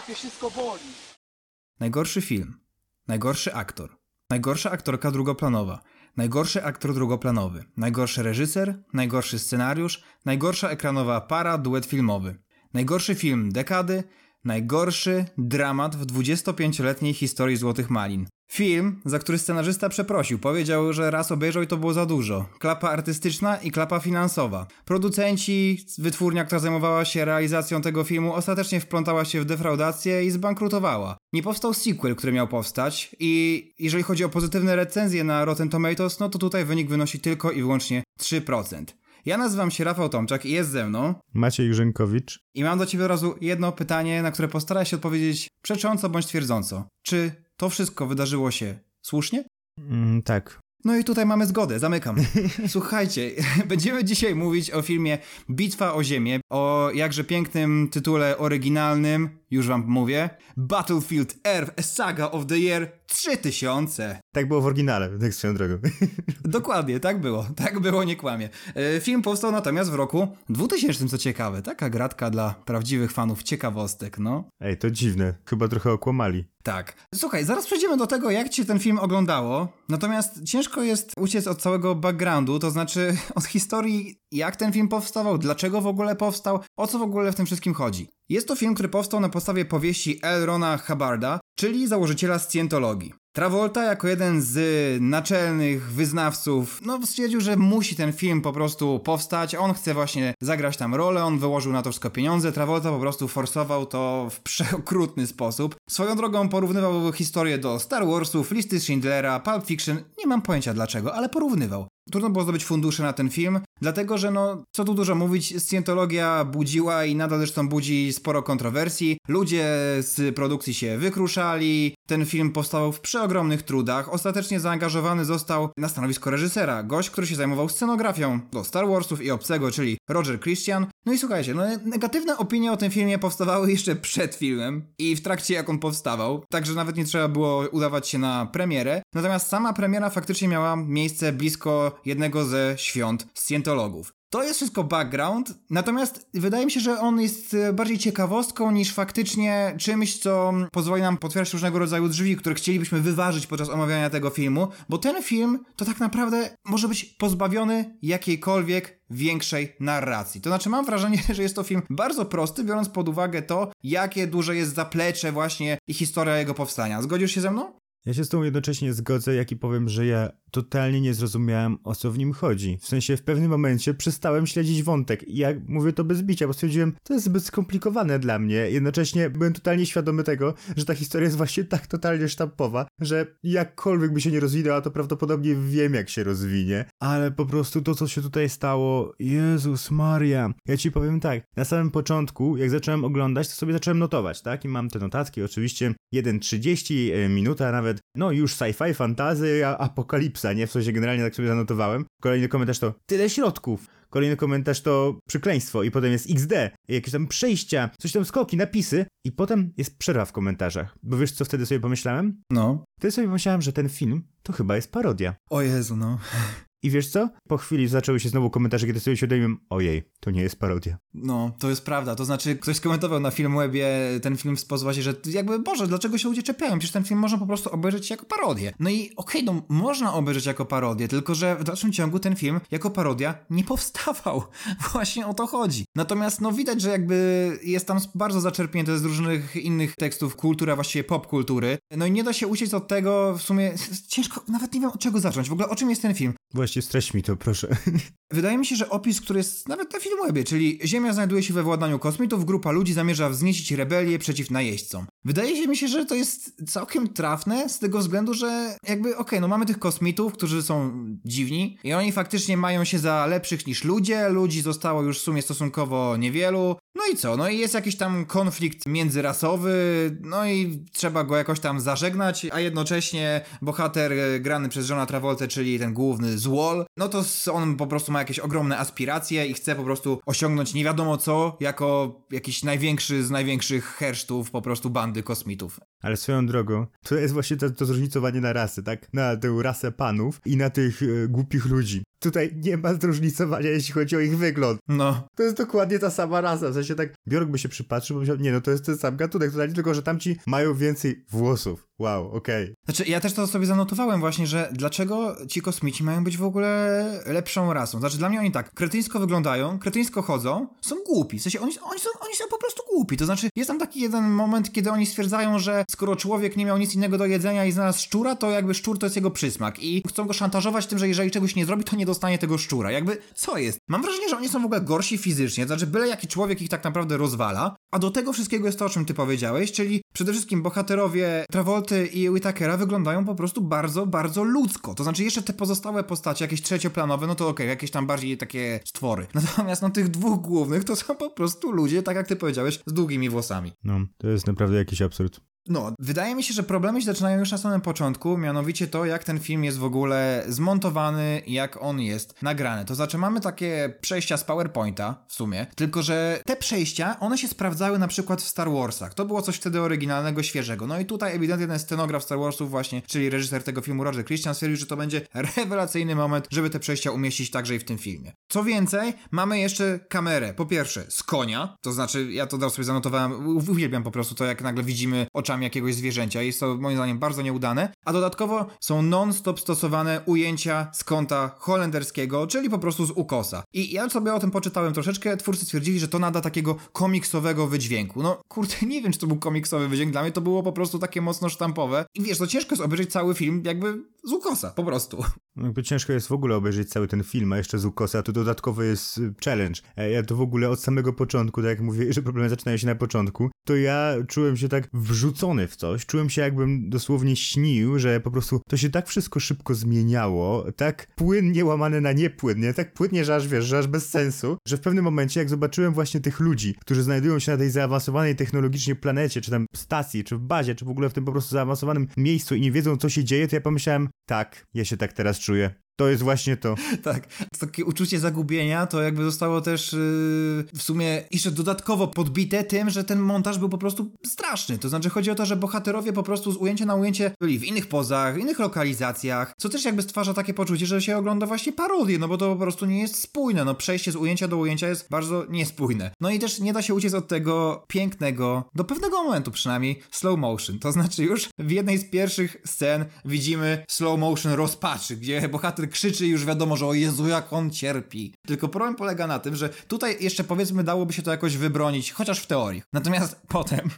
wszystko boli. Najgorszy film. Najgorszy aktor. Najgorsza aktorka drugoplanowa. Najgorszy aktor drugoplanowy. Najgorszy reżyser. Najgorszy scenariusz. Najgorsza ekranowa para, duet filmowy. Najgorszy film dekady. Najgorszy dramat w 25-letniej historii Złotych Malin. Film, za który scenarzysta przeprosił, powiedział, że raz obejrzał i to było za dużo. Klapa artystyczna i klapa finansowa. Producenci, wytwórnia, która zajmowała się realizacją tego filmu, ostatecznie wplątała się w defraudację i zbankrutowała. Nie powstał sequel, który miał powstać i jeżeli chodzi o pozytywne recenzje na Rotten Tomatoes, no to tutaj wynik wynosi tylko i wyłącznie 3%. Ja nazywam się Rafał Tomczak i jest ze mną Maciej Rzękowicz. i mam do ciebie od razu jedno pytanie, na które postaraj się odpowiedzieć przecząco bądź twierdząco. Czy to wszystko wydarzyło się słusznie? Mm, tak. No i tutaj mamy zgodę, zamykam. Słuchajcie, będziemy dzisiaj mówić o filmie Bitwa o Ziemię, o jakże pięknym tytule oryginalnym, już wam mówię, Battlefield Earth, Saga of the Year 3000. Tak było w oryginale, tak swoją drogą. Dokładnie, tak było, tak było, nie kłamie. E, Film powstał natomiast w roku 2000, co ciekawe, taka gratka dla prawdziwych fanów ciekawostek, no. Ej, to dziwne. Chyba trochę okłamali. Tak. Słuchaj, zaraz przejdziemy do tego, jak ci się ten film oglądało. Natomiast ciężko jest uciec od całego backgroundu, to znaczy od historii, jak ten film powstawał, dlaczego w ogóle powstał, o co w ogóle w tym wszystkim chodzi. Jest to film, który powstał na podstawie powieści L. Rona Hubbarda, czyli założyciela scjentologii. Travolta jako jeden z naczelnych wyznawców, no stwierdził, że musi ten film po prostu powstać, on chce właśnie zagrać tam rolę, on wyłożył na to wszystko pieniądze, Travolta po prostu forsował to w przeokrutny sposób. Swoją drogą porównywał historię do Star Warsów, listy Schindlera, Pulp Fiction, nie mam pojęcia dlaczego, ale porównywał. Trudno było zdobyć fundusze na ten film, dlatego że no, co tu dużo mówić, scjentologia budziła i nadal zresztą budzi sporo kontrowersji. Ludzie z produkcji się wykruszali, ten film powstał w przeogromnych trudach. Ostatecznie zaangażowany został na stanowisko reżysera, gość, który się zajmował scenografią do Star Warsów i obcego, czyli Roger Christian. No i słuchajcie, no negatywne opinie o tym filmie powstawały jeszcze przed filmem i w trakcie jak on powstawał, także nawet nie trzeba było udawać się na premierę. Natomiast sama premiera faktycznie miała miejsce blisko jednego ze świąt scjentologów. To jest wszystko background, natomiast wydaje mi się, że on jest e, bardziej ciekawostką niż faktycznie czymś, co pozwoli nam potwierdzić różnego rodzaju drzwi, które chcielibyśmy wyważyć podczas omawiania tego filmu, bo ten film to tak naprawdę może być pozbawiony jakiejkolwiek większej narracji. To znaczy mam wrażenie, że jest to film bardzo prosty, biorąc pod uwagę to, jakie duże jest zaplecze właśnie i historia jego powstania. Zgodzisz się ze mną? Ja się z tą jednocześnie zgodzę, jak i powiem, że ja totalnie nie zrozumiałem, o co w nim chodzi. W sensie w pewnym momencie przestałem śledzić wątek i ja mówię to bez bicia, bo stwierdziłem, to jest zbyt skomplikowane dla mnie. Jednocześnie byłem totalnie świadomy tego, że ta historia jest właśnie tak totalnie sztampowa, że jakkolwiek by się nie rozwinęła, to prawdopodobnie wiem, jak się rozwinie. Ale po prostu to, co się tutaj stało, Jezus Maria. Ja ci powiem tak, na samym początku, jak zacząłem oglądać, to sobie zacząłem notować, tak? I mam te notatki, oczywiście 1.30, e, minuta nawet, no już sci-fi, fantazy, apokalipsa, nie? W sensie generalnie tak sobie zanotowałem. Kolejny komentarz to tyle środków. Kolejny komentarz to przekleństwo i potem jest XD, jakieś tam przejścia, coś tam skoki, napisy i potem jest przerwa w komentarzach. Bo wiesz co wtedy sobie pomyślałem? No. Wtedy sobie pomyślałem, że ten film to chyba jest parodia. O Jezu, no. I wiesz co? Po chwili zaczęły się znowu komentarze, kiedy sobie uświadomiłem, ojej, to nie jest parodia. No, to jest prawda. To znaczy, ktoś skomentował na Filmwebie ten film w sposób właśnie, że jakby, Boże, dlaczego się ludzie czepiają? Przecież ten film można po prostu obejrzeć jako parodię. No i okej, no można obejrzeć jako parodię, tylko że w dalszym ciągu ten film jako parodia nie powstawał. Właśnie o to chodzi. Natomiast no widać, że jakby jest tam bardzo zaczerpnięte z różnych innych tekstów kultury, a właściwie popkultury. No i nie da się uciec od tego w sumie, ciężko, nawet nie wiem od czego zacząć. W ogóle o czym jest ten film? Właśnie streść mi to, proszę. Wydaje mi się, że opis, który jest nawet na Filmwebie, czyli Ziemia znajduje się we władaniu kosmitów, grupa ludzi zamierza wzniecić rebelię przeciw najeźdźcom. Wydaje mi się, że to jest całkiem trafne z tego względu, że jakby okej, no mamy tych kosmitów, którzy są dziwni i oni faktycznie mają się za lepszych niż ludzie, ludzi zostało już w sumie stosunkowo niewielu. No i co? No i jest jakiś tam konflikt międzyrasowy, no i trzeba go jakoś tam zażegnać, a jednocześnie bohater e, grany przez Johna Travolta, czyli ten główny złol, no to on po prostu ma jakieś ogromne aspiracje i chce po prostu osiągnąć nie wiadomo co, jako jakiś największy z największych hersztów po prostu bandy kosmitów. Ale swoją drogą, to jest właśnie to, to zróżnicowanie na rasy, tak? Na tę rasę panów i na tych e, głupich ludzi. tutaj nie ma zróżnicowania, jeśli chodzi o ich wygląd. No. To jest dokładnie ta sama rasa, w sensie tak, Bjork by się przypatrzył, bo myślał, nie no, to jest ten sam gatunek, to tylko, że tamci mają więcej włosów. Wow, okej. Okay. Znaczy, ja też to sobie zanotowałem właśnie, że dlaczego ci kosmici mają być w ogóle lepszą rasą. Znaczy, dla mnie oni tak, kretyńsko wyglądają, kretyńsko chodzą, są głupi. W sensie, oni, oni, są, oni są po prostu głupi. To znaczy, jest tam taki jeden moment, kiedy oni stwierdzają, że skoro człowiek nie miał nic innego do jedzenia i znalazł szczura, to jakby szczur to jest jego przysmak. I chcą go szantażować tym, że jeżeli czegoś nie zrobi, to nie dostanie tego szczura. Jakby, co jest? Mam wrażenie, że oni są w ogóle gorsi fizycznie, to znaczy, byle jaki człowiek ich tak naprawdę rozwala. A do tego wszystkiego jest to, o czym ty powiedziałeś, czyli przede wszystkim bohaterowie Travolty i Whitakera wyglądają po prostu bardzo, bardzo ludzko. To znaczy jeszcze te pozostałe postacie, jakieś trzecioplanowe, no to okej, okay, jakieś tam bardziej takie stwory. Natomiast no tych dwóch głównych to są po prostu ludzie, tak jak ty powiedziałeś, z długimi włosami. No, to jest naprawdę jakiś absurd. No, wydaje mi się, że problemy się zaczynają już na samym początku, mianowicie to, jak ten film jest w ogóle zmontowany, jak on jest nagrany. To znaczy, mamy takie przejścia z PowerPointa w sumie, tylko że te przejścia, one się sprawdzały na przykład w Star Warsach. To było coś wtedy oryginalnego, świeżego. No i tutaj ewidentnie ten scenograf Star Warsów właśnie, czyli reżyser tego filmu Roger Christian stwierdził, że to będzie rewelacyjny moment, żeby te przejścia umieścić także i w tym filmie. Co więcej, mamy jeszcze kamerę, po pierwsze, z konia, to znaczy, ja to sobie zanotowałem, uwielbiam po prostu to, jak nagle widzimy oczami oczami jakiegoś zwierzęcia. Jest to moim zdaniem bardzo nieudane. A dodatkowo są non-stop stosowane ujęcia z kąta holenderskiego, czyli po prostu z ukosa. I ja sobie o tym poczytałem troszeczkę. Twórcy stwierdzili, że to nada takiego komiksowego wydźwięku. No kurde, nie wiem, czy to był komiksowy wydźwięk. Dla mnie to było po prostu takie mocno sztampowe. I wiesz, to ciężko jest obejrzeć cały film jakby z ukosa, po prostu. Jakby ciężko jest w ogóle obejrzeć cały ten film, a jeszcze z ukosa, to dodatkowo jest y, challenge. E, ja to w ogóle od samego początku, tak jak mówię, że problemy zaczynają się na początku, to ja czułem się tak wrzucony w coś, czułem się jakbym dosłownie śnił, że po prostu to się tak wszystko szybko zmieniało, tak płynnie łamane na niepłynnie, tak płynnie, że aż wiesz, że aż bez sensu, że w pewnym momencie jak zobaczyłem właśnie tych ludzi, którzy znajdują się na tej zaawansowanej technologicznie planecie, czy tam stacji, czy w bazie, czy w ogóle w tym po prostu zaawansowanym miejscu i nie wiedzą co się dzieje, to ja pomyślałem, tak, ja się tak teraz czuję. To jest właśnie to. tak. Takie uczucie zagubienia to jakby zostało też yy, w sumie jeszcze dodatkowo podbite tym, że ten montaż był po prostu straszny. To znaczy chodzi o to, że bohaterowie po prostu z ujęcia na ujęcie byli w innych pozach, w innych lokalizacjach, co też jakby stwarza takie poczucie, że się ogląda właśnie parodię, no bo to po prostu nie jest spójne. No przejście z ujęcia do ujęcia jest bardzo niespójne. No i też nie da się uciec od tego pięknego, do pewnego momentu przynajmniej, slow motion. To znaczy już w jednej z pierwszych scen widzimy slow motion rozpaczy, gdzie bohater krzyczy i już wiadomo, że o Jezu, jak on cierpi. Tylko problem polega na tym, że tutaj jeszcze powiedzmy dałoby się to jakoś wybronić, chociaż w teorii. Natomiast potem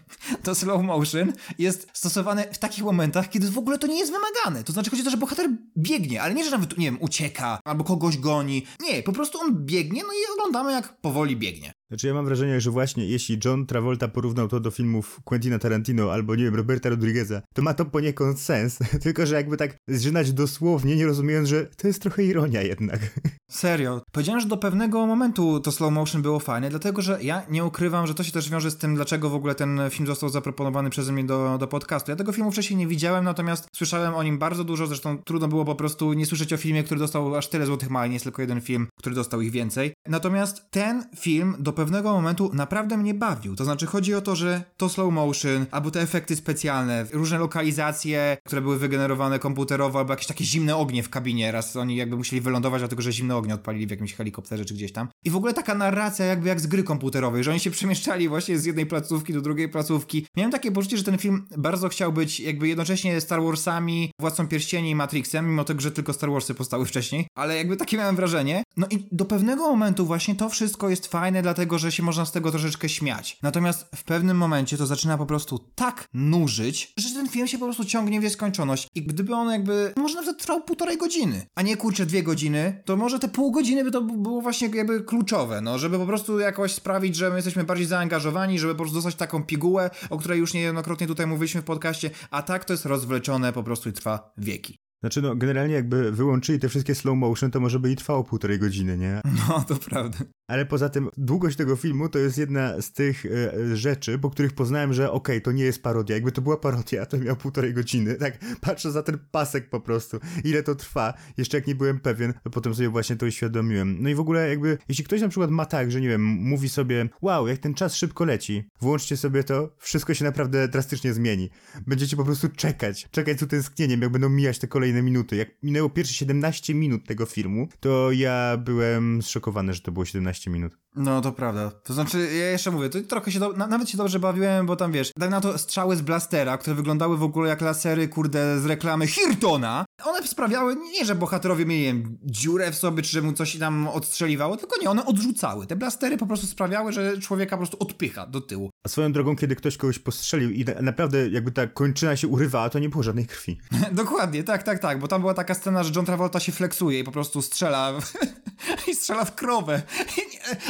to slow motion jest stosowane w takich momentach, kiedy w ogóle to nie jest wymagane. To znaczy chodzi o to, że bohater biegnie, ale nie, że nawet, nie wiem, ucieka albo kogoś goni. Nie, po prostu on biegnie, no i oglądamy jak powoli biegnie. Znaczy ja mam wrażenie, że właśnie jeśli John Travolta porównał to do filmów Quentina Tarantino albo nie wiem, Roberta Rodrigueza, to ma to poniekąd sens, tylko że jakby tak zżynać dosłownie, nie rozumiejąc, że to jest trochę ironia jednak. Serio. Powiedziałem, że do pewnego momentu to slow motion było fajne, dlatego że ja nie ukrywam, że to się też wiąże z tym, dlaczego w ogóle ten film został zaproponowany przeze mnie do, do podcastu. Ja tego filmu wcześniej nie widziałem, natomiast słyszałem o nim bardzo dużo, zresztą trudno było po prostu nie słyszeć o filmie, który dostał aż tyle złotych mali, nie jest tylko jeden film, który dostał ich więcej. Natomiast ten film do pewnego momentu naprawdę mnie bawił. To znaczy chodzi o to, że to slow motion, albo te efekty specjalne, różne lokalizacje, które były wygenerowane komputerowo, albo jakieś takie zimne ognie w kabinie, raz oni jakby musieli wylądować, dlatego że zimne ognie odpalili w jakimś helikopterze czy gdzieś tam. I w ogóle taka narracja jakby jak z gry komputerowej, że oni się przemieszczali właśnie z jednej placówki do drugiej placówki. Miałem takie poczucie, że ten film bardzo chciał być jakby jednocześnie Star Warsami, Władcą Pierścieni i Matrixem, mimo tego, że tylko Star Warsy powstały wcześniej, ale jakby takie miałem wrażenie. No i do pewnego momentu właśnie to wszystko jest fajne, dlatego że się można z tego troszeczkę śmiać. Natomiast w pewnym momencie to zaczyna po prostu tak nużyć, że ten film się po prostu ciągnie w nieskończoność. I gdyby on jakby, może nawet trwał półtorej godziny, a nie kurczę dwie godziny, to może te pół godziny by to było właśnie jakby kluczowe, no, żeby po prostu jakoś sprawić, że my jesteśmy bardziej zaangażowani, żeby po prostu dostać taką pigułę, o której już niejednokrotnie tutaj mówiliśmy w podcaście, a tak to jest rozwleczone po prostu i trwa wieki. Znaczy, no, generalnie jakby wyłączyli te wszystkie slow motion, to może by i trwało półtorej godziny, nie? No, to prawda. Ale poza tym, długość tego filmu to jest jedna z tych e, rzeczy, po których poznałem, że okej, okay, to nie jest parodia. Jakby to była parodia, to miał półtorej godziny. Tak, patrzę za ten pasek po prostu. Ile to trwa. Jeszcze jak nie byłem pewien, to potem sobie właśnie to uświadomiłem. No i w ogóle jakby, jeśli ktoś na przykład ma tak, że nie wiem, mówi sobie, wow, jak ten czas szybko leci, włączcie sobie to, wszystko się naprawdę drastycznie zmieni. Będziecie po prostu czekać, czekać z utęsknieniem, jak będą mijać te kolejne kolejne minuty. Jak minęło pierwsze 17 minut tego filmu, to ja byłem zszokowany, że to było 17 minut. No, to prawda. To znaczy, ja jeszcze mówię, to trochę się, do, na, nawet się dobrze bawiłem, bo tam wiesz, daj na to strzały z blastera, które wyglądały w ogóle jak lasery, kurde, z reklamy Hirtona. One sprawiały, nie, że bohaterowie mieli wiem, dziurę w sobie, czy że mu coś tam odstrzeliwało, tylko nie, one odrzucały. Te blastery po prostu sprawiały, że człowieka po prostu odpycha do tyłu. A swoją drogą, kiedy ktoś kogoś postrzelił i na, naprawdę jakby ta kończyna się urywała, to nie było żadnej krwi. Dokładnie, tak, tak, tak, bo tam była taka scena, że John Travolta się flexuje i po prostu strzela i strzela w krowę.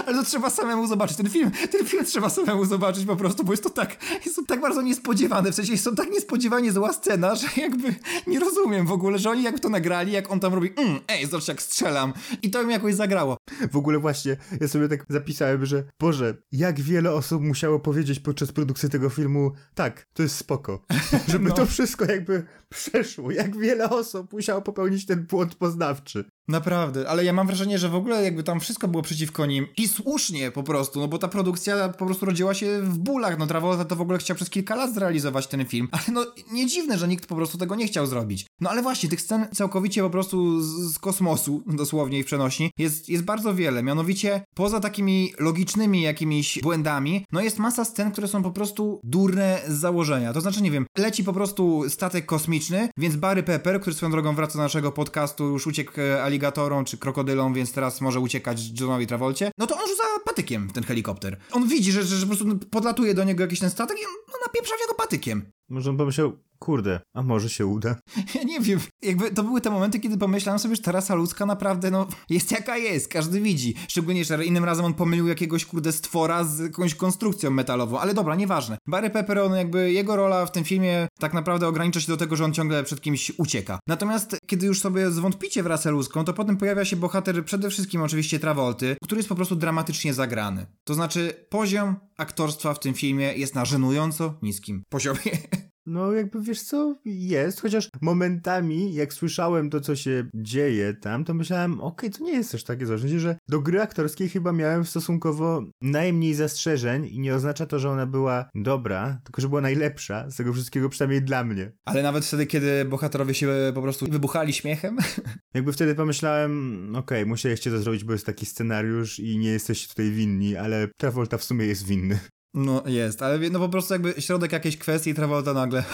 Ale to trzeba samemu zobaczyć. Ten film, ten film trzeba samemu zobaczyć po prostu, bo jest to tak, jest to tak bardzo niespodziewane. W sensie jest to tak niespodziewanie zła scena, że jakby nie rozumiem w ogóle, że oni jakby to nagrali, jak on tam robi, mm, ej, zobacz jak strzelam. I to mi jakoś zagrało. W ogóle właśnie, ja sobie tak zapisałem, że Boże, jak wiele osób musiało powiedzieć podczas produkcji tego filmu, tak, to jest spoko. Żeby no. to wszystko jakby przeszło. Jak wiele osób musiało popełnić ten błąd poznawczy. Naprawdę, ale ja mam wrażenie, że w ogóle jakby tam wszystko było przeciwko nim i słusznie po prostu, no bo ta produkcja po prostu rodziła się w bólach, no Travolta to w ogóle chciał przez kilka lat zrealizować ten film, ale no nie dziwne, że nikt po prostu tego nie chciał zrobić. No ale właśnie, tych scen całkowicie po prostu z, z kosmosu, dosłownie i w przenośni, jest, jest bardzo wiele, mianowicie poza takimi logicznymi jakimiś błędami, no jest masa scen, które są po prostu durne z założenia, to znaczy, nie wiem, leci po prostu statek kosmiczny, więc Barry Pepper, który swoją drogą wraca do naszego podcastu, już uciekł Ali aligatorom czy krokodylom, więc teraz może uciekać Johnowi Travolcie, no to on rzuca patykiem w ten helikopter. On widzi, że, że, że po prostu podlatuje do niego jakiś ten statek i on no, napieprza w niego patykiem. Może on pomyślał, Kurde, a może się uda? Ja nie wiem. Jakby to były te momenty, kiedy pomyślałem sobie, że ta rasa ludzka naprawdę, no, jest jaka jest, każdy widzi. Szczególnie, że innym razem on pomylił jakiegoś, kurde, stwora z jakąś konstrukcją metalową, ale dobra, nieważne. Barry Pepper, on jakby, jego rola w tym filmie tak naprawdę ogranicza się do tego, że on ciągle przed kimś ucieka. Natomiast, kiedy już sobie zwątpicie w rasę ludzką, to potem pojawia się bohater przede wszystkim oczywiście Travolty, który jest po prostu dramatycznie zagrany. To znaczy, poziom aktorstwa w tym filmie jest na żenująco niskim poziomie. No, jakby wiesz co, jest, chociaż momentami, jak słyszałem to, co się dzieje tam, to myślałem, okej, okay, to nie jest też takie złe. że do gry aktorskiej chyba miałem stosunkowo najmniej zastrzeżeń i nie oznacza to, że ona była dobra, tylko że była najlepsza z tego wszystkiego, przynajmniej dla mnie. Ale nawet wtedy, kiedy bohaterowie się po prostu wybuchali śmiechem? Jakby wtedy pomyślałem, okej, okay, musieliście to zrobić, bo jest taki scenariusz i nie jesteście tutaj winni, ale Travolta w sumie jest winny. No jest, ale no po prostu jakby środek jakiejś kwestii Travolta nagle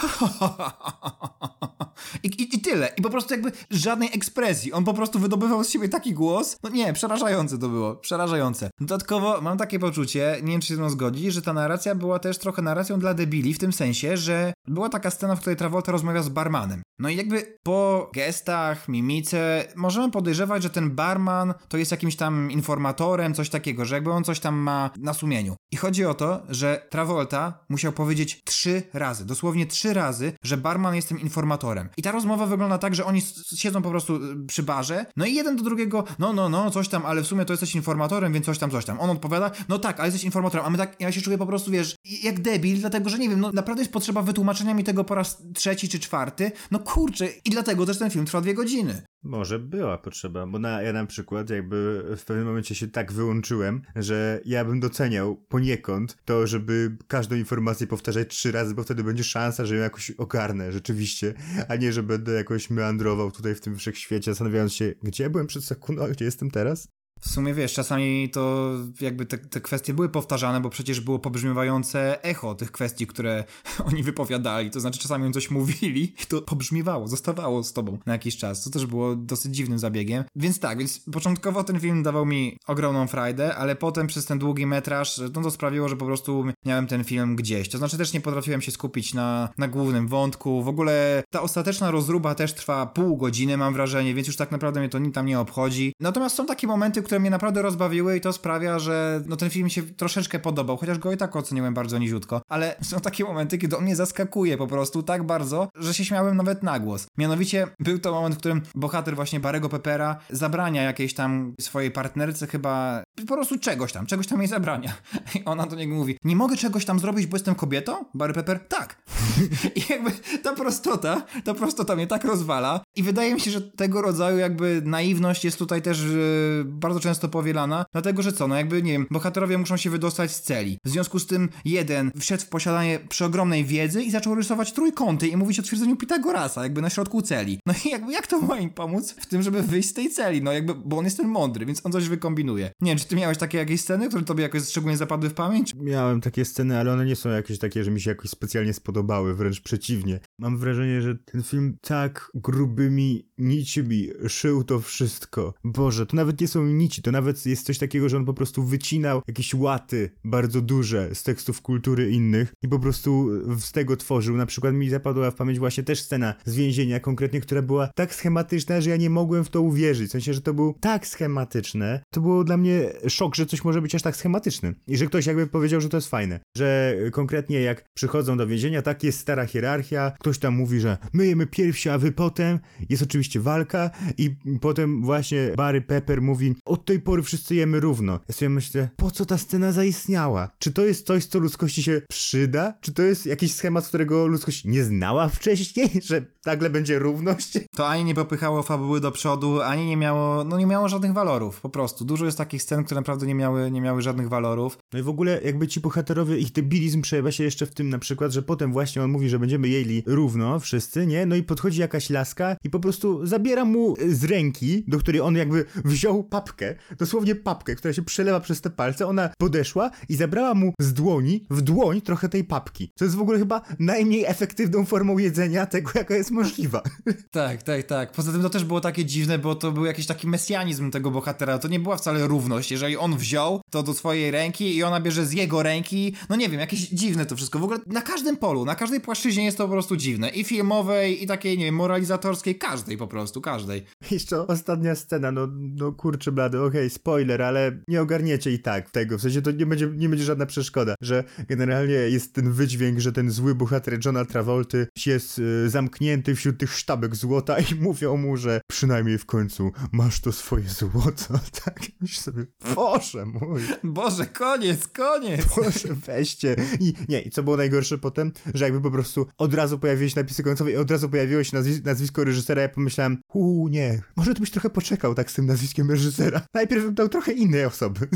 I, i, I tyle. I po prostu jakby żadnej ekspresji. On po prostu wydobywał z siebie taki głos. No nie, przerażające to było. Przerażające. Dodatkowo mam takie poczucie, nie wiem czy się z mną zgodzi, że ta narracja była też trochę narracją dla debili, w tym sensie, że była taka scena, w której Travolta rozmawia z barmanem. No i jakby po gestach, mimice, możemy podejrzewać, że ten barman to jest jakimś tam informatorem, coś takiego, że jakby on coś tam ma na sumieniu. I chodzi o to, że Travolta musiał powiedzieć trzy razy, dosłownie trzy razy, że barman jest tym informatorem. I ta rozmowa wygląda tak, że oni siedzą po prostu y, przy barze, no i jeden do drugiego, no, no, no, coś tam, ale w sumie to jesteś informatorem, więc coś tam, coś tam. On odpowiada, no tak, ale jesteś informatorem, a my tak, ja się czuję po prostu, wiesz, jak debil, dlatego, że nie wiem, no naprawdę jest potrzeba wytłumaczenia mi tego po raz trzeci czy czwarty, no kurczę, i dlatego też ten film trwa dwie godziny. Może była potrzeba, bo na, ja na przykład jakby w pewnym momencie się tak wyłączyłem, że ja bym doceniał poniekąd to, żeby każdą informację powtarzać trzy razy, bo wtedy będzie szansa, że ją jakoś ogarnę rzeczywiście, a nie, że będę jakoś meandrował tutaj w tym wszechświecie, zastanawiając się, gdzie byłem przed sekundą, gdzie jestem teraz? W sumie wiesz, czasami to jakby te, te kwestie były powtarzane, bo przecież było pobrzmiewające echo tych kwestii, które oni wypowiadali. To znaczy, czasami coś mówili i to pobrzmiewało, zostawało z tobą na jakiś czas. To też było dosyć dziwnym zabiegiem. Więc tak, więc początkowo ten film dawał mi ogromną frajdę, ale potem przez ten długi metraż, no to sprawiło, że po prostu miałem ten film gdzieś. To znaczy, też nie potrafiłem się skupić na, na głównym wątku. W ogóle ta ostateczna rozruba też trwa pół godziny, mam wrażenie, więc już tak naprawdę mnie to tam nie obchodzi. Natomiast są takie momenty, które które mnie naprawdę rozbawiły i to sprawia, że no ten film mi się troszeczkę podobał, chociaż go i tak oceniłem bardzo niziutko, ale są takie momenty, kiedy on mnie zaskakuje po prostu tak bardzo, że się śmiałem nawet na głos. Mianowicie był to moment, w którym bohater właśnie Barego Peppera zabrania jakiejś tam swojej partnerce chyba po prostu czegoś tam, czegoś tam jej zabrania. I ona do niego mówi, nie mogę czegoś tam zrobić, bo jestem kobietą? Barry Pepper, tak. I jakby ta prostota, ta prostota mnie tak rozwala i wydaje mi się, że tego rodzaju jakby naiwność jest tutaj też yy, bardzo bardzo często powielana, dlatego że co, no jakby, nie wiem, bohaterowie muszą się wydostać z celi. W związku z tym jeden wszedł w posiadanie przeogromnej wiedzy i zaczął rysować trójkąty i mówić o twierdzeniu Pitagorasa, jakby na środku celi. No i jakby, jak to ma im pomóc w tym, żeby wyjść z tej celi? No jakby, bo on jest ten mądry, więc on coś wykombinuje. Nie wiem, czy ty miałeś takie jakieś sceny, które tobie jakoś szczególnie zapadły w pamięć? Miałem takie sceny, ale one nie są jakieś takie, że mi się jakoś specjalnie spodobały, wręcz przeciwnie. Mam wrażenie, że ten film tak grubymi nićmi szył to wszystko. Boże, to nawet nie są nici, to nawet jest coś takiego, że on po prostu wycinał jakieś łaty bardzo duże z tekstów kultury innych i po prostu z tego tworzył. Na przykład mi zapadła w pamięć właśnie też scena z więzienia konkretnie, która była tak schematyczna, że ja nie mogłem w to uwierzyć. W sensie, że to było tak schematyczne, to było dla mnie szok, że coś może być aż tak schematyczny. I że ktoś jakby powiedział, że to jest fajne. Że konkretnie jak przychodzą do więzienia, tak jest stara hierarchia, ktoś tam mówi, że my jemy pierwsi, a wy potem. Jest oczywiście walka i potem właśnie Barry Pepper mówi, od tej pory wszyscy jemy równo. Ja sobie myślę, po co ta scena zaistniała? Czy to jest coś, co ludzkości się przyda? Czy to jest jakiś schemat, którego ludzkość nie znała wcześniej, że nagle będzie równość? To ani nie popychało fabuły do przodu, ani nie miało, no nie miało żadnych walorów, po prostu. Dużo jest takich scen, które naprawdę nie miały, nie miały żadnych walorów. No i w ogóle jakby ci bohaterowie, ich debilizm przejawia się jeszcze w tym na przykład, że potem właśnie on mówi, że będziemy jeli równo wszyscy, nie? No i podchodzi jakaś laska i po prostu zabiera mu z ręki, do której on jakby wziął papkę, dosłownie papkę, która się przelewa przez te palce, ona podeszła i zabrała mu z dłoni w dłoń trochę tej papki. Co jest w ogóle chyba najmniej efektywną formą jedzenia tego, jaka jest możliwa. Tak, tak, tak. Poza tym to też było takie dziwne, bo to był jakiś taki mesjanizm tego bohatera. To nie była wcale równość. Jeżeli on wziął to do swojej ręki i ona bierze z jego ręki, no nie wiem, jakieś dziwne to wszystko. W ogóle na każdym polu, na każdej płaszczyźnie jest to po prostu dziwne. I filmowej, i takiej, nie wiem, moralizatorskiej, każdej po prostu, każdej. Jeszcze ostatnia scena, no, no kurczę blady, okej, okay, spoiler, ale nie ogarniecie i tak tego, w sensie to nie będzie, nie będzie żadna przeszkoda, że generalnie jest ten wydźwięk, że ten zły bohater Johna Travolty jest y, zamknięty wśród tych sztabek złota i mówią mu, że przynajmniej w końcu masz to swoje złoto, tak? Myślę sobie, Boże mój. Boże, koniec, koniec. Boże, weźcie. I nie, i co było najgorsze potem, że jakby po prostu od razu pojawiły się napisy końcowe i od razu pojawiło się nazwis nazwisko reżysera, ja pomyślałem, uuu, nie, może to byś trochę poczekał tak z tym nazwiskiem reżysera. Najpierw bym dał trochę innej osoby.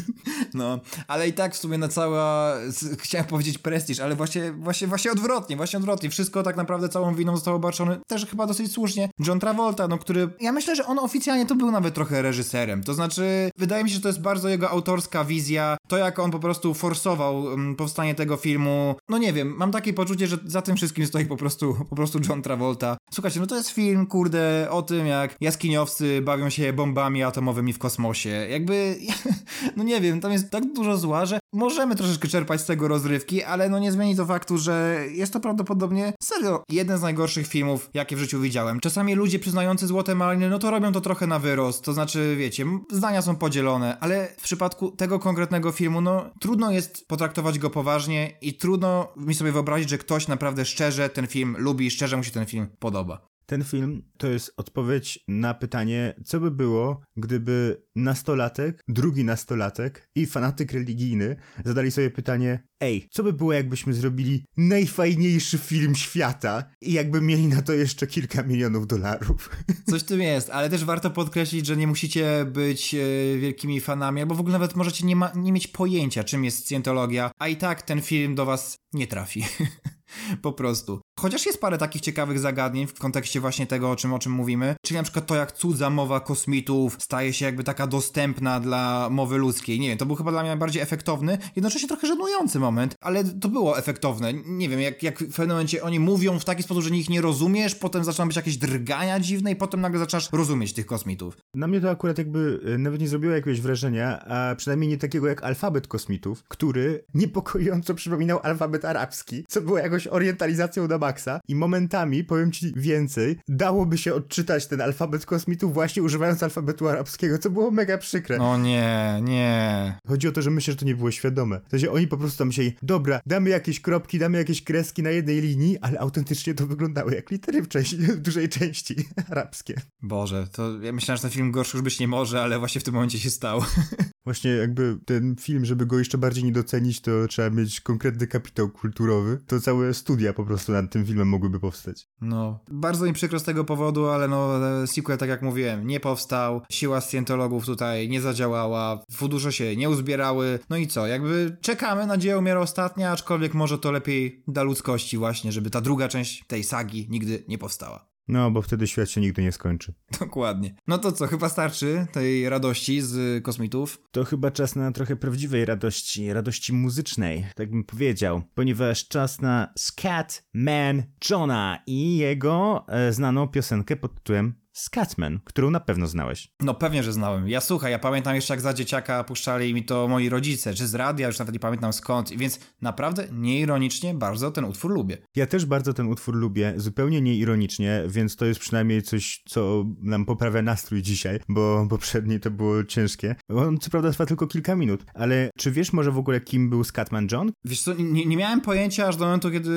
No, ale i tak w sumie na cała, chciałem powiedzieć prestiż, ale właśnie, właśnie, właśnie odwrotnie, właśnie odwrotnie. Wszystko tak naprawdę całą winą zostało obarczone też chyba dosyć słusznie John Travolta, no który, ja myślę, że on oficjalnie to był nawet trochę reżyserem. To znaczy, wydaje mi się, że to jest bardzo jego autorska wizja, to jak on po prostu forsował um, powstanie tego filmu. No nie wiem, mam takie poczucie, że za tym wszystkim stoi po prostu, po prostu John Travolta. Słuchajcie, no to jest film, kurde, o tym jak jaskiniowcy bawią się bombami atomowymi w kosmosie. Jakby, no nie wiem, tam jest tak dużo zła, że możemy troszeczkę czerpać z tego rozrywki, ale no nie zmieni to faktu, że jest to prawdopodobnie serio jeden z najgorszych filmów, jakie w życiu widziałem. Czasami ludzie przyznający złote maliny, no to robią to trochę na wyrost, to znaczy, wiecie, zdania są podzielone, ale w przypadku tego konkretnego filmu, no trudno jest potraktować go poważnie i trudno mi sobie wyobrazić, że ktoś naprawdę szczerze ten film lubi i szczerze mu się ten film podoba. Ten film to jest odpowiedź na pytanie, co by było, gdyby nastolatek, drugi nastolatek i fanatyk religijny zadali sobie pytanie: Ej, co by było, jakbyśmy zrobili najfajniejszy film świata i jakby mieli na to jeszcze kilka milionów dolarów? Coś w tym jest, ale też warto podkreślić, że nie musicie być e, wielkimi fanami, albo w ogóle nawet możecie nie, ma, nie mieć pojęcia, czym jest scjentologia, a i tak ten film do was nie trafi. po prostu. Chociaż jest parę takich ciekawych zagadnień w kontekście właśnie tego, o czym, o czym mówimy, czyli na przykład to, jak cudza mowa kosmitów staje się jakby taka dostępna dla mowy ludzkiej. Nie wiem, to był chyba dla mnie najbardziej efektowny, jednocześnie trochę żenujący moment, ale to było efektowne. Nie wiem, jak, jak w pewnym momencie oni mówią w taki sposób, że ich nie rozumiesz, potem zaczynają być jakieś drgania dziwne i potem nagle zaczynasz rozumieć tych kosmitów. Na mnie to akurat jakby e, nawet nie zrobiło jakiegoś wrażenia, a przynajmniej nie takiego jak alfabet kosmitów, który niepokojąco przypominał alfabet arabski, co było jakoś orientalizacją na maksa i momentami, powiem ci więcej, dałoby się odczytać ten alfabet kosmitów właśnie używając alfabetu arabskiego, co było mega przykre. O nie, nie. Chodzi o to, że myślę, że to nie było świadome. W sensie oni po prostu tam myśleli, dobra, damy jakieś kropki, damy jakieś kreski na jednej linii, ale autentycznie to wyglądało jak litery w, części, w dużej części arabskie. Boże, to ja myślałem, że ten film gorszy już być nie może, ale właśnie w tym momencie się stał. Właśnie jakby ten film, żeby go jeszcze bardziej nie docenić, to trzeba mieć konkretny kapitał kulturowy. To całe studia po prostu nad tym filmem mogłyby powstać. No, bardzo mi przykro z tego powodu, ale no sequel, tak jak mówiłem, nie powstał, siła scjentologów tutaj nie zadziałała, fundusze się nie uzbierały, no i co, jakby czekamy, nadzieja umiera ostatnia, aczkolwiek może to lepiej dla ludzkości właśnie, żeby ta druga część tej sagi nigdy nie powstała. No, bo wtedy świat się nigdy nie skończy. Dokładnie. No to co, chyba starczy tej radości z kosmitów? To chyba czas na trochę prawdziwej radości, radości muzycznej, tak bym powiedział, ponieważ czas na Scat Man Johna i jego e, znaną piosenkę pod tytułem Scatman, którą na pewno znałeś. No pewnie, że znałem. Ja słuchaj, ja pamiętam jeszcze jak za dzieciaka puszczali mi to moi rodzice, czy z radia, już nawet nie pamiętam skąd, więc naprawdę nieironicznie bardzo ten utwór lubię. Ja też bardzo ten utwór lubię, zupełnie nieironicznie, więc to jest przynajmniej coś, co nam poprawia nastrój dzisiaj, bo poprzedni to było ciężkie. On co prawda trwa tylko kilka minut, ale czy wiesz może w ogóle kim był Scatman John? Wiesz co, nie, nie miałem pojęcia aż do momentu, kiedy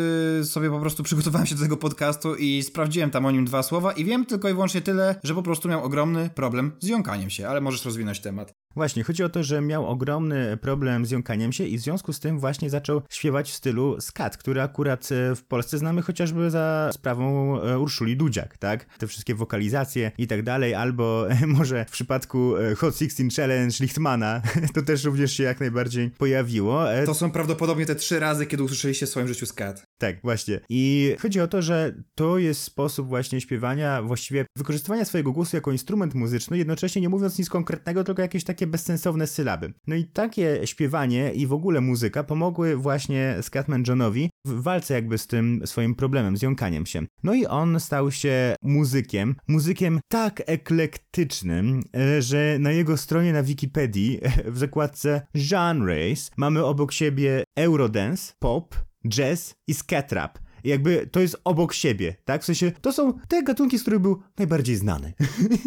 sobie po prostu przygotowałem się do tego podcastu i sprawdziłem tam o nim dwa słowa i wiem tylko i wyłącznie tyle, że po prostu miał ogromny problem z jąkaniem się, ale możesz rozwinąć temat. Właśnie, chodzi o to, że miał ogromny problem z jąkaniem się i w związku z tym właśnie zaczął śpiewać w stylu skat, który akurat e, w Polsce znamy chociażby za sprawą e, Urszuli Dudziak, tak? Te wszystkie wokalizacje i tak dalej, albo może w przypadku e, Hot 16 Challenge Lichtmana, to też również się jak najbardziej pojawiło. To są prawdopodobnie te trzy razy, kiedy usłyszeliście w swoim życiu skat. Tak, właśnie. I chodzi o to, że to jest sposób właśnie śpiewania, właściwie wykorzystywania swojego głosu jako instrument muzyczny, jednocześnie nie mówiąc nic konkretnego, tylko jakieś takie bezsensowne sylaby. No i takie śpiewanie i w ogóle muzyka pomogły właśnie Scatman Johnowi w walce jakby z tym swoim problemem, z jąkaniem się. No i on stał się muzykiem, muzykiem tak eklektycznym, e, że na jego stronie na Wikipedii w zakładce genres mamy obok siebie Eurodance, pop, jazz i scat rap. I jakby to jest obok siebie, tak? W sensie to są te gatunki, z których był najbardziej znany.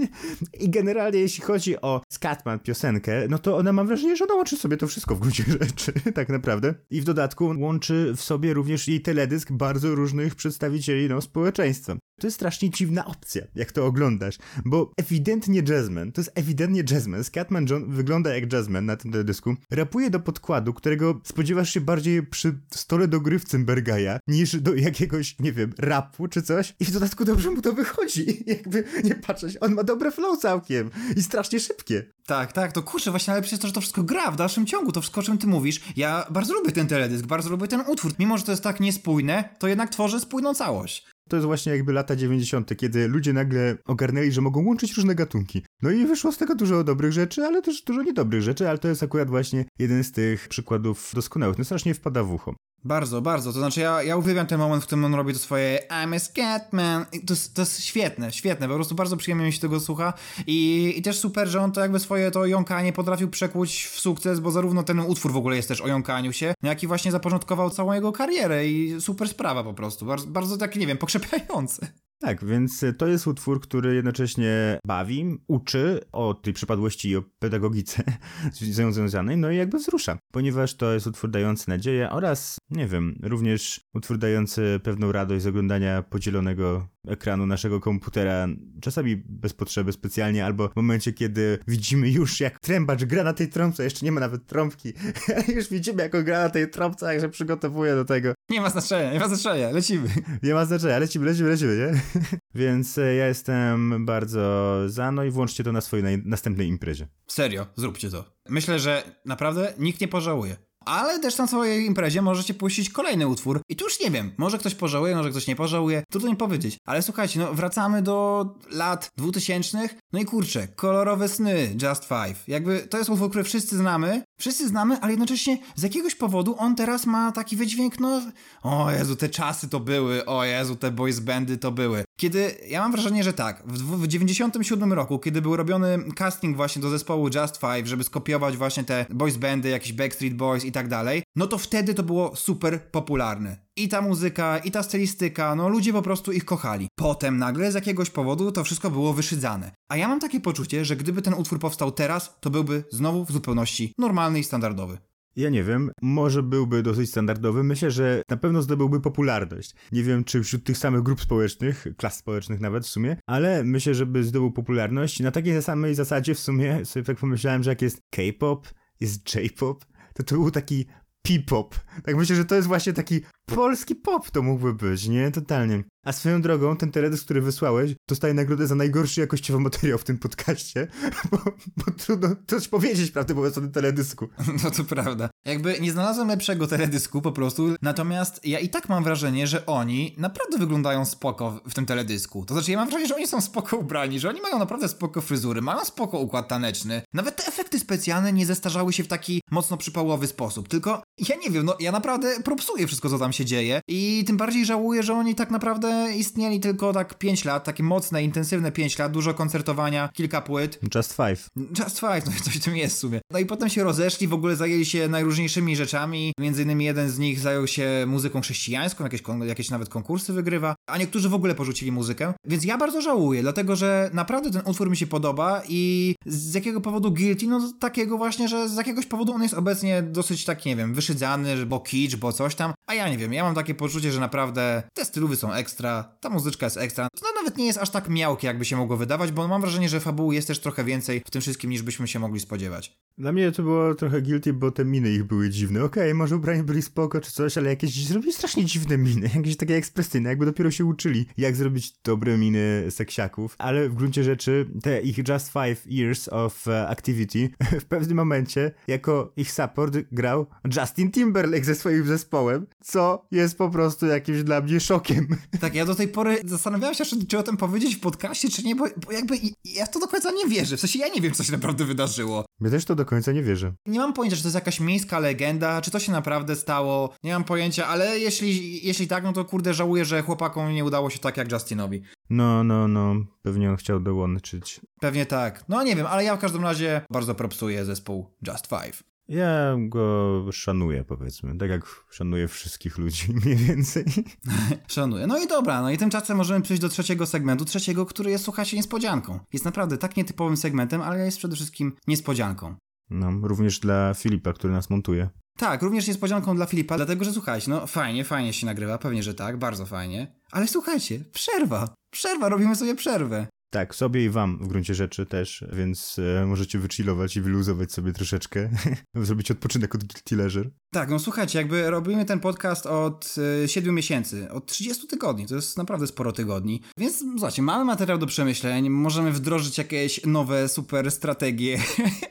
I generalnie jeśli chodzi o Scatman piosenkę, no to ona mam wrażenie, że ona łączy sobie to wszystko w gruncie rzeczy, tak naprawdę. I w dodatku łączy w sobie również i teledysk bardzo różnych przedstawicieli no, społeczeństwa. To jest strasznie dziwna opcja, jak to oglądasz, bo ewidentnie jazzman, to jest ewidentnie jazzman, Scatman John wygląda jak jazzman na tym teledysku, rapuje do podkładu, którego spodziewasz się bardziej przy stole do gry w Cymbergaja, niż do jakiegoś, nie wiem, rapu czy coś i w dodatku dobrze mu to wychodzi, jakby nie patrzeć, on ma dobre flow całkiem i strasznie szybkie. Tak, tak, to kurczę, właśnie, ale przecież to, że to wszystko gra w dalszym ciągu, to wszystko, o czym ty mówisz. Ja bardzo lubię ten teledysk, bardzo lubię ten utwór. Mimo, że to jest tak niespójne, to jednak tworzy spójną całość. To jest właśnie jakby lata 90., kiedy ludzie nagle ogarnęli, że mogą łączyć różne gatunki. No i wyszło z tego dużo dobrych rzeczy, ale też dużo niedobrych rzeczy, ale to jest akurat właśnie jeden z tych przykładów doskonałych. No strasznie wpada w ucho. Bardzo, bardzo. To znaczy, ja, ja uwielbiam ten moment, w którym on robi to swoje I'm a Scatman. To jest, to jest świetne, świetne. Po prostu bardzo przyjemnie mi się tego słucha. I, I też super, że on to jakby swoje to jąkanie potrafił przekuć w sukces, bo zarówno ten utwór w ogóle jest też o jąkaniu się, jak i właśnie zapoczątkował całą jego karierę. I super sprawa po prostu. Bardzo, bardzo tak, nie wiem, pokrzepiające. Tak, więc to jest utwór, który jednocześnie bawi, uczy o tej przypadłości i o pedagogice z nią związanej, no i jakby wzrusza, ponieważ to jest utwór dający nadzieję oraz, nie wiem, również utwór dający pewną radość z oglądania podzielonego ekranu naszego komputera, czasami bez potrzeby specjalnie, albo w momencie, kiedy widzimy już jak trębacz gra na tej trąbce, jeszcze nie ma nawet trąbki, już widzimy jak on gra na tej trąbce, jak się przygotowuje do tego. Nie ma znaczenia, nie ma znaczenia, lecimy. Nie ma znaczenia, lecimy, lecimy, lecimy, nie? Więc e, ja jestem bardzo za, no i włączcie to na swojej następnej imprezie. Serio, zróbcie to. Myślę, że naprawdę nikt nie pożałuje. Ale też na swojej imprezie możecie puścić kolejny utwór. I tu już nie wiem, może ktoś pożałuje, może ktoś nie pożałuje. Trudno mi powiedzieć. Ale słuchajcie, no wracamy do lat 2000. No i kurczę, kolorowe sny Just Five. Jakby to jest utwór, który wszyscy znamy. Wszyscy znamy, ale jednocześnie z jakiegoś powodu on teraz ma taki wydźwięk, no... O Jezu, te czasy to były. O Jezu, te boys bandy to były. Kiedy, ja mam wrażenie, że tak, w, w 97 roku, kiedy był robiony casting właśnie do zespołu Just Five, żeby skopiować właśnie te boys bandy, jakieś Backstreet Boys i tak dalej, no to wtedy to było super popularne. I ta muzyka, i ta stylistyka, no ludzie po prostu ich kochali. Potem nagle z jakiegoś powodu to wszystko było wyszydzane. A ja mam takie poczucie, że gdyby ten utwór powstał teraz, to byłby znowu w zupełności normalny i standardowy. Ja nie wiem, może byłby dosyć standardowy. Myślę, że na pewno zdobyłby popularność. Nie wiem, czy wśród tych samych grup społecznych, klas społecznych nawet w sumie, ale myślę, że by zdobył popularność. Na takiej samej zasadzie w sumie sobie tak pomyślałem, że jak jest K-pop, jest J-pop, to to był taki P-pop. Tak myślę, że to jest właśnie taki polski pop to mógłby być, nie? Totalnie. A swoją drogą, ten teledysk, który wysłałeś, dostaje nagrodę za najgorszy jakościowy materiał w tym podcaście, bo, bo trudno coś powiedzieć, prawdę mówiąc, o tym teledysku. No to prawda. Jakby nie znalazłem lepszego teledysku po prostu, natomiast ja i tak mam wrażenie, że oni naprawdę wyglądają spoko w tym teledysku. To znaczy ja mam wrażenie, że oni są spoko ubrani, że oni mają naprawdę spoko fryzury, mają spoko układ taneczny. Nawet te efekty specjalne nie zestarzały się w taki mocno przypałowy sposób, tylko ja nie wiem, no ja naprawdę propsuję wszystko, co tam się dzieje i tym bardziej żałuję, że oni tak naprawdę istnieli tylko tak 5 lat, takie mocne, intensywne 5 lat, dużo koncertowania, kilka płyt. Just Five. Just Five, no coś w tym jest w sumie. No i potem się rozeszli, w ogóle zajęli się najróżniejszymi rzeczami, między innymi jeden z nich zajął się muzyką chrześcijańską, jakieś, jakieś nawet konkursy wygrywa, a niektórzy w ogóle porzucili muzykę, więc ja bardzo żałuję, dlatego że naprawdę ten utwór mi się podoba i z jakiego powodu Guilty? No takiego właśnie, że z jakiegoś powodu on jest obecnie dosyć tak, nie wiem, wyszydzany, bo kicz, bo coś tam, a ja nie wiem, ja mam takie poczucie, że naprawdę te stylowy są ekstra, ta muzyczka jest ekstra. To nawet nie jest aż tak miałkie, jakby się mogło wydawać, bo mam wrażenie, że fabuły jest też trochę więcej w tym wszystkim, niż byśmy się mogli spodziewać. Dla mnie to było trochę guilty, bo te miny ich były dziwne. Okej, okay, może ubrani byli spoko czy coś, ale jakieś zrobili strasznie dziwne miny, jakieś takie ekspresyjne, jakby dopiero się uczyli, jak zrobić dobre miny seksiaków. Ale w gruncie rzeczy te ich Just Five Years of e, Activity w pewnym momencie jako ich support grał Justin Timberlake ze swoim zespołem, co jest po prostu jakimś dla mnie szokiem. Tak, ja do tej pory zastanawiałem się, czy o tym powiedzieć w podcaście, czy nie, bo, bo jakby ja to do końca nie wierzę. W sensie ja nie wiem, co się naprawdę wydarzyło. Ja też to do końca nie wierzę. Nie mam pojęcia, czy to jest jakaś miejska legenda, czy to się naprawdę stało. Nie mam pojęcia, ale jeśli, jeśli tak, no to kurde żałuję, że chłopakom nie udało się tak jak Justinowi. No, no, no. Pewnie on chciał dołączyć. Pewnie tak. No nie wiem, ale ja w każdym razie bardzo propsuję zespół Just Five. Ja go szanuję, powiedzmy. Tak jak szanuję wszystkich ludzi, mniej więcej. szanuję. No i dobra, no i tymczasem możemy przejść do trzeciego segmentu. Trzeciego, który jest, słuchajcie, niespodzianką. Jest naprawdę tak nietypowym segmentem, ale jest przede wszystkim niespodzianką. No, również dla Filipa, który nas montuje. Tak, również niespodzianką dla Filipa, dlatego że słuchajcie, no fajnie, fajnie się nagrywa, pewnie, że tak, bardzo fajnie. Ale słuchajcie, przerwa! Przerwa, robimy sobie przerwę. Tak, sobie i wam w gruncie rzeczy też, więc e, możecie wychillować i wyluzować sobie troszeczkę, zrobić odpoczynek od Guilty Leisure. Tak, no słuchajcie, jakby robimy ten podcast od e, 7 miesięcy, od 30 tygodni, to jest naprawdę sporo tygodni, więc słuchajcie, mamy materiał do przemyśleń, możemy wdrożyć jakieś nowe super strategie.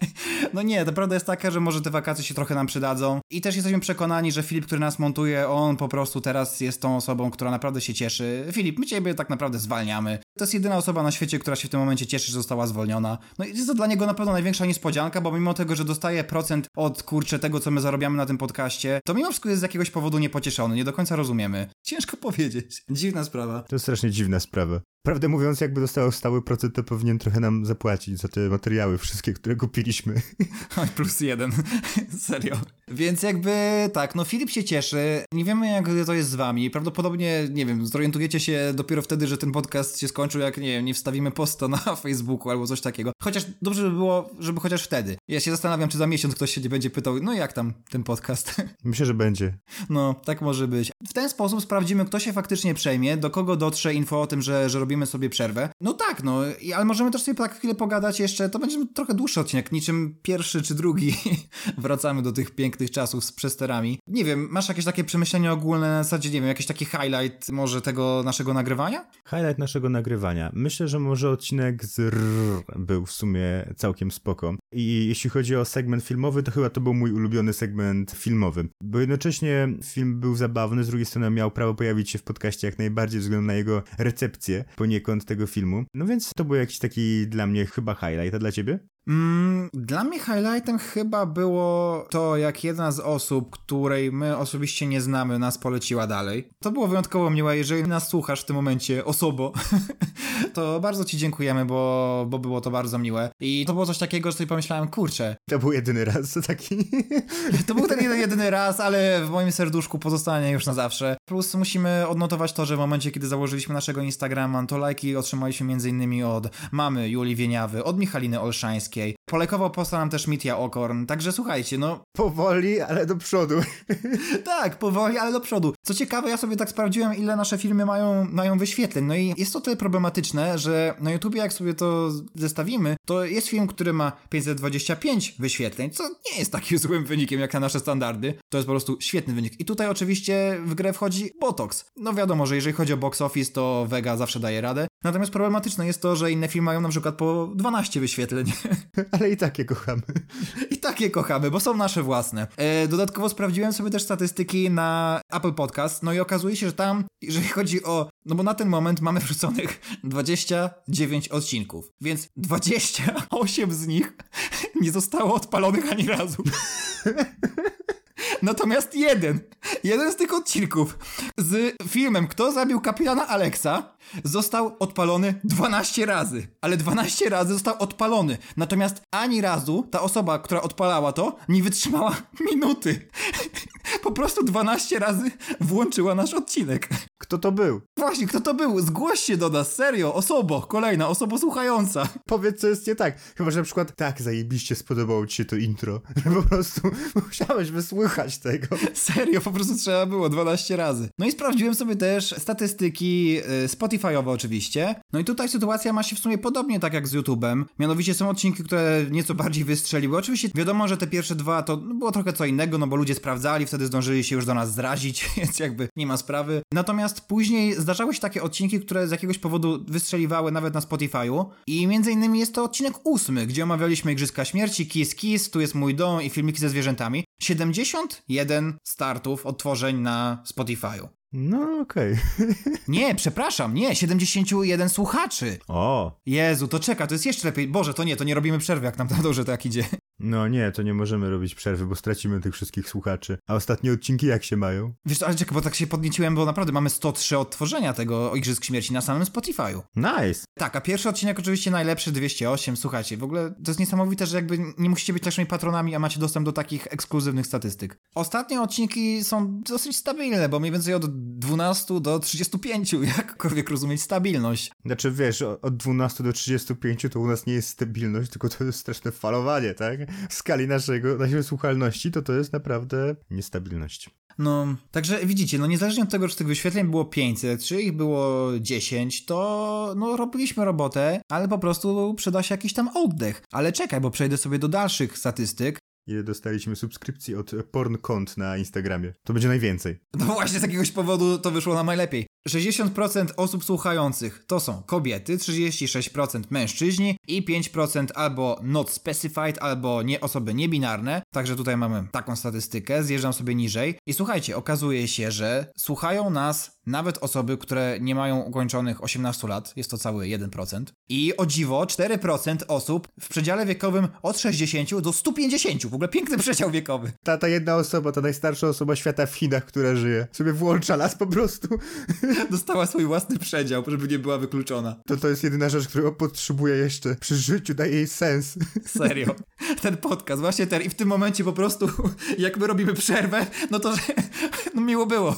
no nie, to prawda jest taka, że może te wakacje się trochę nam przydadzą i też jesteśmy przekonani, że Filip, który nas montuje, on po prostu teraz jest tą osobą, która naprawdę się cieszy. Filip, my ciebie tak naprawdę zwalniamy. To jest jedyna osoba na świecie, która się w tym momencie cieszy, że została zwolniona. No i jest to dla niego na pewno największa niespodzianka, bo mimo tego, że dostaje procent od kurczę tego, co my zarabiamy na tym podcaście, to mimo wszystko jest z jakiegoś powodu niepocieszony, nie do końca rozumiemy. Ciężko powiedzieć. Dziwna sprawa. To jest strasznie dziwna sprawa. Prawdę mówiąc, jakby dostał stały procent, to powinien trochę nam zapłacić za te materiały wszystkie, które kupiliśmy. Oj, plus jeden. Serio. Więc jakby tak, no Filip się cieszy. Nie wiemy, jak to jest z wami. Prawdopodobnie, nie wiem, zorientujecie się dopiero wtedy, że ten podcast się skończył, jak nie wiem, nie wstawimy posta na Facebooku albo coś takiego. Chociaż dobrze by było, żeby chociaż wtedy. Ja się zastanawiam, czy za miesiąc ktoś się nie będzie pytał, no jak tam ten podcast? Myślę, że będzie. No, tak może być. W ten sposób sprawdzimy, kto się faktycznie przejmie, do kogo dotrze info o tym, że, że robimy sobie przerwę. No tak, no, ale możemy też sobie tak chwilę pogadać jeszcze. To będzie trochę dłuższy odcinek, niczym pierwszy czy drugi. Wracamy do tych pięknych czasów z przesterami. Nie wiem, masz jakieś takie przemyślenia ogólne na zasadzie, nie wiem, jakiś taki highlight może tego naszego nagrywania? Highlight naszego nagrywania. Myślę, że może odcinek z RR był w sumie całkiem spoko. I jeśli chodzi o segment filmowy, to chyba to był mój ulubiony segment filmowy. Bo jednocześnie film był zabawny, z drugiej strony miał prawo pojawić się w podcaście jak najbardziej ze względu na jego recepcję poniekąd tego filmu. No więc to był jakiś taki dla mnie chyba highlight, a dla ciebie? Mm, dla mnie highlightem chyba było to, jak jedna z osób, której my osobiście nie znamy, nas poleciła dalej. To było wyjątkowo miłe, jeżeli nas słuchasz w tym momencie osobo, to bardzo ci dziękujemy, bo, bo było to bardzo miłe. I to było coś takiego, że sobie pomyślałem, kurczę. To był jedyny raz taki. to był ten jeden, jedyny raz, ale w moim serduszku pozostanie już na zawsze. Plus musimy odnotować to, że w momencie, kiedy założyliśmy naszego Instagrama, to lajki otrzymaliśmy m.in. od mamy Julii Wieniawy, od Michaliny Olszańskiej, Polejkował posta nam też Mitya Okorn, także słuchajcie, no... Powoli, ale do przodu. tak, powoli, ale do przodu. Co ciekawe, ja sobie tak sprawdziłem, ile nasze filmy mają, mają wyświetleń, no i jest to tyle problematyczne, że na YouTubie jak sobie to zestawimy, to jest film, który ma 525 wyświetleń, co nie jest takim złym wynikiem jak na nasze standardy, to jest po prostu świetny wynik. I tutaj oczywiście w grę wchodzi Botox. No wiadomo, że jeżeli chodzi o box office, to Vega zawsze daje radę, natomiast problematyczne jest to, że inne filmy mają na przykład po 12 wyświetleń. Ale i takie kochamy. I takie kochamy, bo są nasze własne. E, dodatkowo sprawdziłem sobie też statystyki na Apple Podcast, no i okazuje się, że tam, jeżeli chodzi o. No bo na ten moment mamy wrzuconych 29 odcinków, więc 28 z nich nie zostało odpalonych ani razu. Natomiast jeden, jeden z tych odcinków z filmem Kto zabił kapitana Alexa został odpalony 12 razy. Ale 12 razy został odpalony. Natomiast ani razu ta osoba, która odpalała to, nie wytrzymała minuty. Po prostu 12 razy włączyła nasz odcinek. Kto to był? Właśnie, kto to był? Zgłoś się do nas, serio, osobo, kolejna, osoba słuchająca. Powiedz, co jest nie tak. Chyba, że na przykład, tak, zajebiście spodobało ci się to intro. Że po prostu musiałeś wysłuchać tego. Serio, po prostu trzeba było 12 razy. No i sprawdziłem sobie też statystyki y, Spotify'owe oczywiście. No i tutaj sytuacja ma się w sumie podobnie tak jak z YouTube'em. Mianowicie są odcinki, które nieco bardziej wystrzeliły. Oczywiście wiadomo, że te pierwsze dwa to było trochę co innego, no bo ludzie sprawdzali, wtedy zdążyli się już do nas zrazić, więc jakby nie ma sprawy. Natomiast później zdarzały się takie odcinki, które z jakiegoś powodu wystrzeliwały nawet na Spotify'u i między innymi jest to odcinek ósmy, gdzie omawialiśmy Igrzyska Śmierci, Kiss Kiss, Tu jest mój dom i filmiki ze zwierzętami. 71 startów, odtworzeń na Spotify'u. No okej. Okay. nie, przepraszam, nie, 71 słuchaczy. O. Jezu, to czeka, to jest jeszcze lepiej. Boże, to nie, to nie robimy przerwy, jak nam to dobrze tak idzie. No nie, to nie możemy robić przerwy, bo stracimy tych wszystkich słuchaczy. A ostatnie odcinki jak się mają? Wiesz co, ale czekaj, bo tak się podnieciłem, bo naprawdę mamy 103 odtworzenia tego Igrzysk Śmierci na samym Spotify'u. Nice! Tak, a pierwszy odcinek oczywiście najlepszy, 208, słuchajcie, w ogóle to jest niesamowite, że jakby nie musicie być naszymi patronami, a macie dostęp do takich ekskluzywnych statystyk. Ostatnie odcinki są dosyć stabilne, bo mniej więcej od 12 do 35, jakkolwiek rozumieć stabilność. Znaczy wiesz, od 12 do 35 to u nas nie jest stabilność, tylko to jest straszne falowanie, tak? W skali naszego, naszej słuchalności to to jest naprawdę niestabilność. No, także widzicie, no niezależnie od tego, czy tych wyświetleń było 500, czy ich było 10, to no robiliśmy robotę, ale po prostu przyda się jakiś tam oddech. Ale czekaj, bo przejdę sobie do dalszych statystyk. Ile dostaliśmy subskrypcji od pornkont na Instagramie? To będzie najwięcej. No właśnie z jakiegoś powodu to wyszło nam najlepiej. 60% osób słuchających to są kobiety, 36% mężczyźni i 5% albo not specified, albo nie osoby niebinarne. Także tutaj mamy taką statystykę, zjeżdżam sobie niżej. I słuchajcie, okazuje się, że słuchają nas nawet osoby, które nie mają ukończonych 18 lat, jest to cały 1%. I o dziwo, 4% osób w przedziale wiekowym od 60 do 150. W ogóle piękny przedział wiekowy. Ta, ta jedna osoba, ta najstarsza osoba świata w Chinach, która żyje, sobie włącza las po prostu. Dostała swój własny przedział, żeby nie była wykluczona. To to jest jedyna rzecz, którą potrzebuje jeszcze przy życiu, daje jej sens. Serio. Ten podcast, właśnie ten. I w tym momencie po prostu, jak my robimy przerwę, no to no miło było.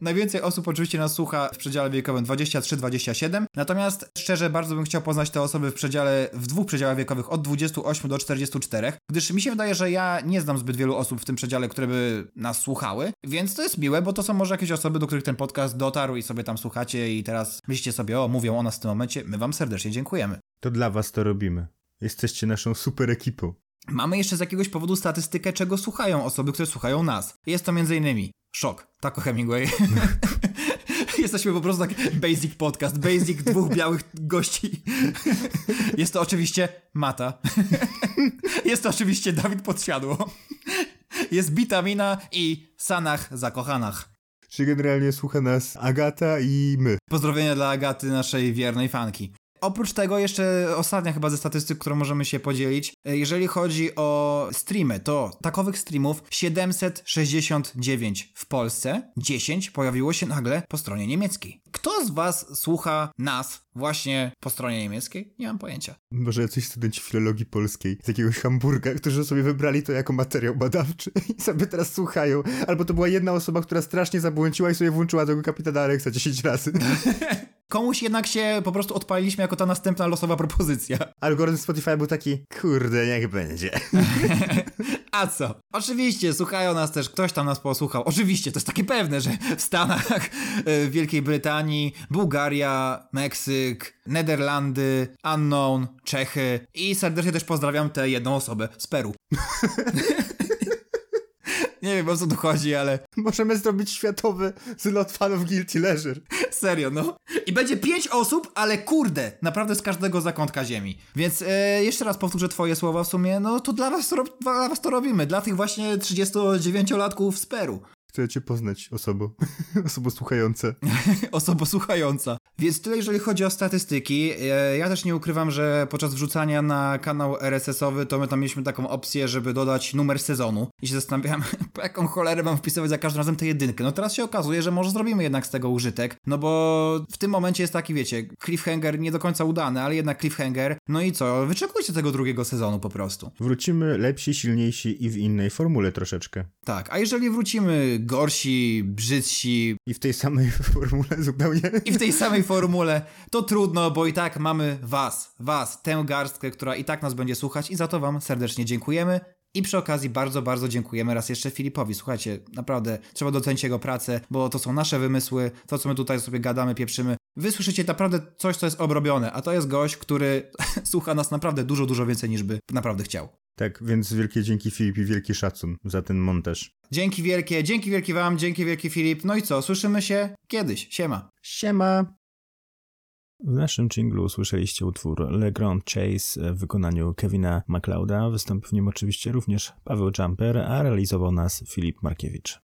Najwięcej osób oczywiście nas słucha w przedziale wiekowym 23-27, natomiast szczerze bardzo bym chciał poznać te osoby w przedziale, w dwóch przedziałach wiekowych od 28 do 44, gdyż mi się wydaje, że ja nie znam zbyt wielu osób w tym przedziale, które by nas słuchały, więc to jest miłe, bo to są może jakieś osoby, do których ten podcast dotarł i sobie tam słuchacie i teraz myślicie sobie, o, mówią o nas w tym momencie, my wam serdecznie dziękujemy. To dla was to robimy. Jesteście naszą super ekipą. Mamy jeszcze z jakiegoś powodu statystykę, czego słuchają osoby, które słuchają nas. Jest to między Szok. Taco Hemingway. Jesteśmy po prostu taki basic podcast, basic dwóch białych gości. Jest to oczywiście Mata. Jest to oczywiście Dawid Podsiadło. Jest Bitamina i Sanach Zakochanach. Czyli generalnie słucha nas Agata i my. Pozdrowienia dla Agaty, naszej wiernej fanki. Oprócz tego jeszcze ostatnia chyba ze statystyk, którą możemy się podzielić. Jeżeli chodzi o streamy, to takowych streamów 769 w Polsce, 10 pojawiło się nagle po stronie niemieckiej. Kto z was słucha nas właśnie po stronie niemieckiej? Nie mam pojęcia. Może jacyś studenci filologii polskiej z jakiegoś Hamburga, którzy sobie wybrali to jako materiał badawczy i sobie teraz słuchają. Albo to była jedna osoba, która strasznie zabłąciła i sobie włączyła tego kapitana Alexa 10 razy. komuś jednak się po prostu odpaliliśmy jako ta następna losowa propozycja. Algorytm Spotify był taki, kurde, niech będzie. A co? Oczywiście, słuchają nas też, ktoś tam nas posłuchał. Oczywiście, to jest takie pewne, że w Stanach, e, w Wielkiej Brytanii, Bułgaria, Meksyk, Nederlandy, Unknown, Czechy i serdecznie też pozdrawiam tę jedną osobę z Peru. Nie wiem o co tu chodzi, ale Możemy zrobić światowy zlot fanów Guilty Leisure. serio, no. I będzie pięć osób, ale kurde, naprawdę z każdego zakątka ziemi. Więc e, jeszcze raz powtórzę twoje słowa w sumie, no to dla was, dla was to robimy, dla tych właśnie 39-latków z Peru. Chcę cię poznać, osobo. osobo słuchające. Osoba słuchająca. Więc tyle, jeżeli chodzi o statystyki. E, Ja też nie ukrywam, że podczas wrzucania na kanał RSS-owy, to my tam mieliśmy taką opcję, żeby dodać numer sezonu. I się zastanawiałem, po jaką cholerę mam wpisywać za każdym razem tę jedynkę. No teraz się okazuje, że może zrobimy jednak z tego użytek. No bo w tym momencie jest taki, wiecie, cliffhanger nie do końca udany, ale jednak cliffhanger. No i co? Wyczekujcie tego drugiego sezonu po prostu. Wrócimy lepsi, silniejsi i w innej formule troszeczkę. Tak, a jeżeli wrócimy gorsi, brzydsi, I w tej samej formule zupełnie. I w tej samej formule to trudno, bo i tak mamy was, was, tę garstkę, która i tak nas będzie słuchać i za to wam serdecznie dziękujemy. I przy okazji bardzo, bardzo dziękujemy raz jeszcze Filipowi. Słuchajcie, naprawdę trzeba docenić jego pracę, bo to są nasze wymysły, to co my tutaj sobie gadamy, pieprzymy. Wy słyszycie naprawdę coś, co jest obrobione, a to jest gość, który słucha nas naprawdę dużo, dużo więcej niż by naprawdę chciał. Tak, więc wielkie dzięki Filip i wielki szacun za ten montaż. Dzięki wielkie, dzięki wielki wam, dzięki wielki Filip. No i co, słyszymy się kiedyś. Siema. Siema! W naszym jinglu usłyszeliście utwór Le Grand Chase w wykonaniu Kevina MacLeoda. Wystąpił w nim oczywiście również Paweł Jumper, a realizował nas Filip Markiewicz.